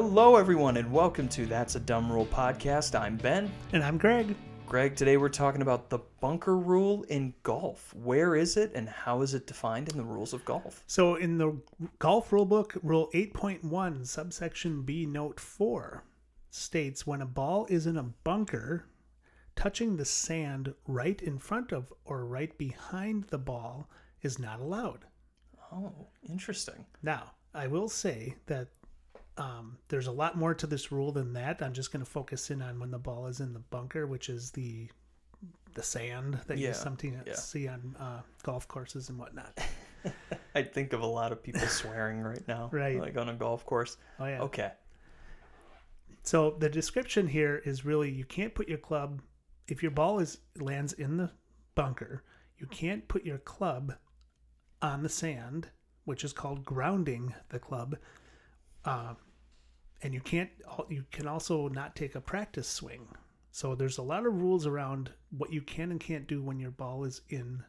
Hello, everyone, and welcome to That's a Dumb Rule podcast. I'm Ben. And I'm Greg. Greg, today we're talking about the bunker rule in golf. Where is it and how is it defined in the rules of golf? So, in the golf rule book, Rule 8.1, subsection B, note 4, states when a ball is in a bunker, touching the sand right in front of or right behind the ball is not allowed. Oh, interesting. Now, I will say that um, there's a lot more to this rule than that. I'm just going to focus in on when the ball is in the bunker, which is the the sand that Yeah, you sometimes yeah. see on uh, golf courses and whatnot. I think of a lot of people swearing right now, Right. Like on a golf course. Oh yeah. Okay. So the description here is really you can't put your club if your ball is lands in the bunker, you can't put your club on the sand, which is called grounding the club. Uh, and you can't you can also not take a practice swing. So there's a lot of rules around what you can and can't do when your ball is in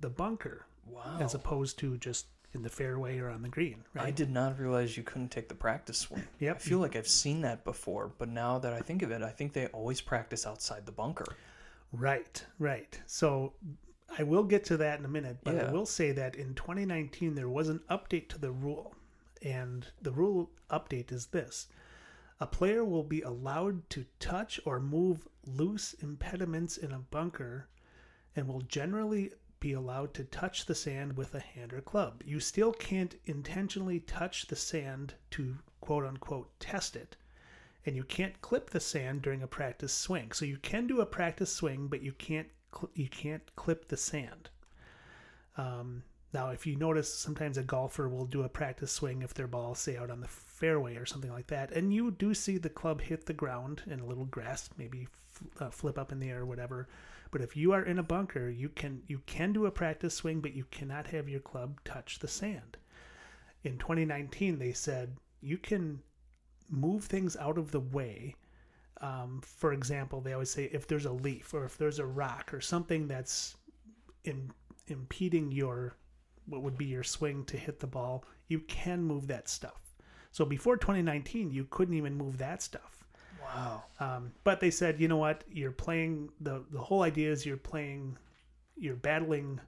the bunker Wow. as opposed to just in the fairway or on the green, right? I did not realize you couldn't take the practice swing. Yep. I feel like I've seen that before, but now that I think of it, I think they always practice outside the bunker. Right, right. So I will get to that in a minute, but Yeah. I will say that in 2019 there was an update to the rule. And the rule update is this a player will be allowed to touch or move loose impediments in a bunker and will generally be allowed to touch the sand with a hand or club. You still can't intentionally touch the sand to quote unquote test it and you can't clip the sand during a practice swing. So you can do a practice swing, but you can't cl- you can't clip the sand. Um, now, if you notice, sometimes a golfer will do a practice swing if their ball say out on the fairway or something like that, and you do see the club hit the ground and a little grass maybe uh, flip up in the air or whatever. But if you are in a bunker, you can you can do a practice swing, but you cannot have your club touch the sand. In 2019, they said you can move things out of the way. Um, for example, they always say if there's a leaf or if there's a rock or something that's in, impeding your what would be your swing to hit the ball, you can move that stuff. So before 2019, you couldn't even move that stuff. Wow. Um, but they said, you know what? You're playing the the whole idea is you're playing, you're battling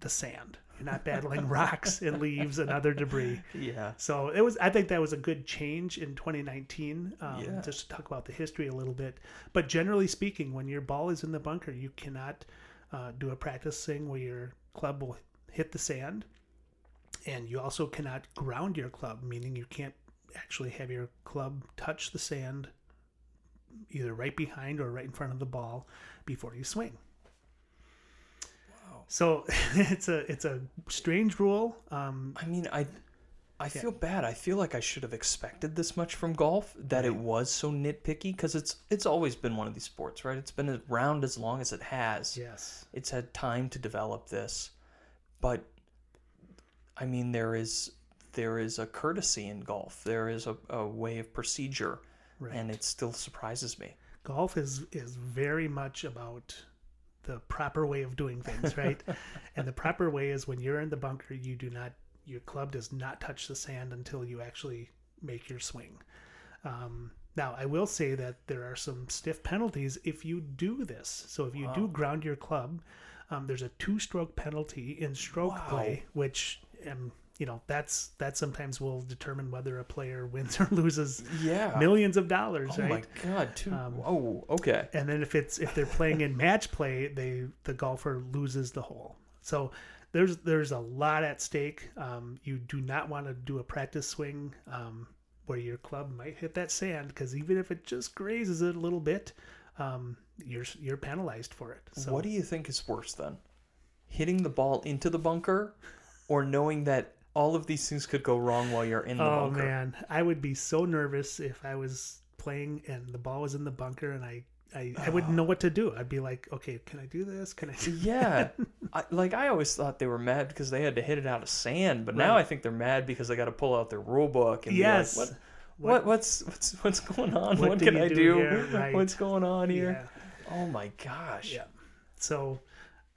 the sand. You're not battling rocks and leaves and other debris. Yeah. So it was. I think that was a good change in 2019. Um, Yeah. Just to talk about the history a little bit, but generally speaking, when your ball is in the bunker, you cannot uh, do a practice swing where your club will hit the sand, and you also cannot ground your club, meaning you can't actually have your club touch the sand, either right behind or right in front of the ball, before you swing. Wow. So it's a it's a strange rule. Um, I mean, I I feel bad. I feel like I should have expected this much from golf that it was so nitpicky because it's it's always been one of these sports, right? It's been around as long as it has. yes. It's had time to develop this. But I mean there is there is a courtesy in golf. There is a, a way of procedure Right. and it still surprises me. golf is is very much about the proper way of doing things, right? and the proper way is when you're in the bunker, you do not your club does not touch the sand until you actually make your swing. Um, now, I will say that there are some stiff penalties if you do this. So if you do ground your club, um, there's a two-stroke penalty in stroke Wow. play, which um, you know that's that sometimes will determine whether a player wins or loses Yeah. millions of dollars, oh right? my god, too. Um, oh, okay. and then if it's if they're playing in match play, they the golfer loses the hole. So there's there's a lot at stake. Um, you do not want to do a practice swing um, where your club might hit that sand because even if it just grazes it a little bit, um, you're you're penalized for it. So what do you think is worse then? Hitting the ball into the bunker or knowing that all of these things could go wrong while you're in the oh bunker? Oh man, I would be so nervous if I was playing and the ball was in the bunker and I. I, I wouldn't know what to do. I'd be like, okay, can I do this? Can I? Do Yeah. I, like I always thought they were mad because they had to hit it out of sand, but now I think they're mad because they got to pull out their rule book and Yes. like, what, what, what's, what's, what's going on? What What, can I do do? here? Right. What's going on here? Yeah. Oh my gosh. Yeah. So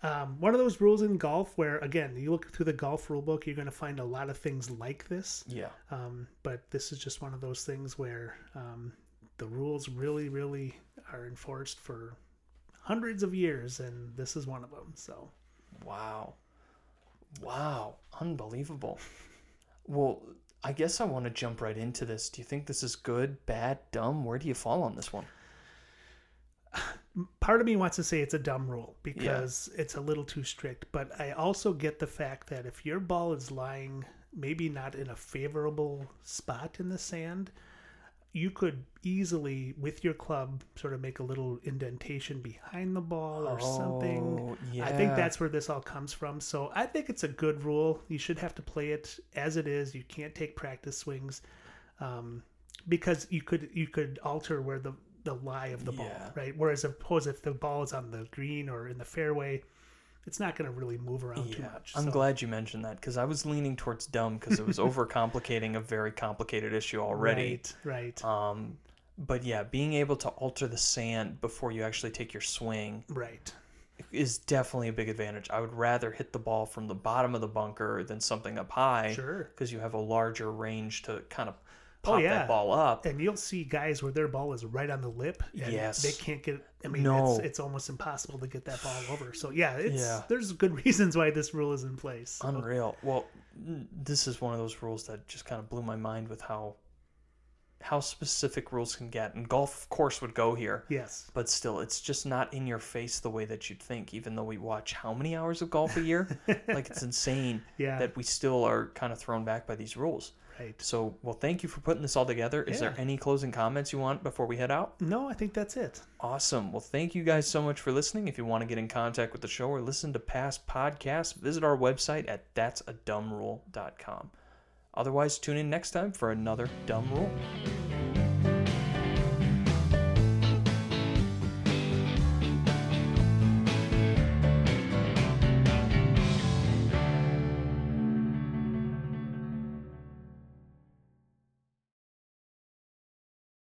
Um, one of those rules in golf where, again, you look through the golf rule book, you're going to find a lot of things like this. Yeah. Um, but this is just one of those things where um, the rules really, really are enforced for hundreds of years, and this is one of them. So, Wow. Wow. Unbelievable. Well, I guess I want to jump right into this. Do you think this is good, bad, dumb? Where do you fall on this one? part of me wants to say it's a dumb rule because it's a little too strict, but I also get the fact that if your ball is lying maybe not in a favorable spot in the sand, you could easily with your club sort of make a little indentation behind the ball or something. Oh, I think that's where this all comes from. So I think it's a good rule. You should have to play it as it is. You can't take practice swings um, because you could you could alter where the the lie of the ball, right? Whereas suppose if the ball is on the green or in the fairway, it's not going to really move around too much. I'm So- glad you mentioned that because I was leaning towards dumb because it was overcomplicating a very complicated issue already. Right, right, Um, but yeah, being able to alter the sand before you actually take your swing right. is definitely a big advantage. I would rather hit the ball from the bottom of the bunker than something up high Sure. because you have a larger range to kind of Oh, yeah. that ball up. And you'll see guys where their ball is right on the lip, and Yes. they can't get. I mean, No. it's, it's almost impossible to get that ball over. So yeah, it's Yeah. there's good reasons why this rule is in place. So, Unreal. Well, this is one of those rules that just kind of blew my mind with how how specific rules can get. And golf, of course, would go here. yes, but still it's just not in your face the way that you'd think even though we watch how many hours of golf a year like it's insane Yeah. that we still are kind of thrown back by these rules right. so well thank you for putting this all together is there any closing comments you want before we head out No, I think that's it. awesome well thank you guys so much for listening if you want to get in contact with the show or listen to past podcasts visit our website at that'sadumbRule.com otherwise tune in next time for another dumb rule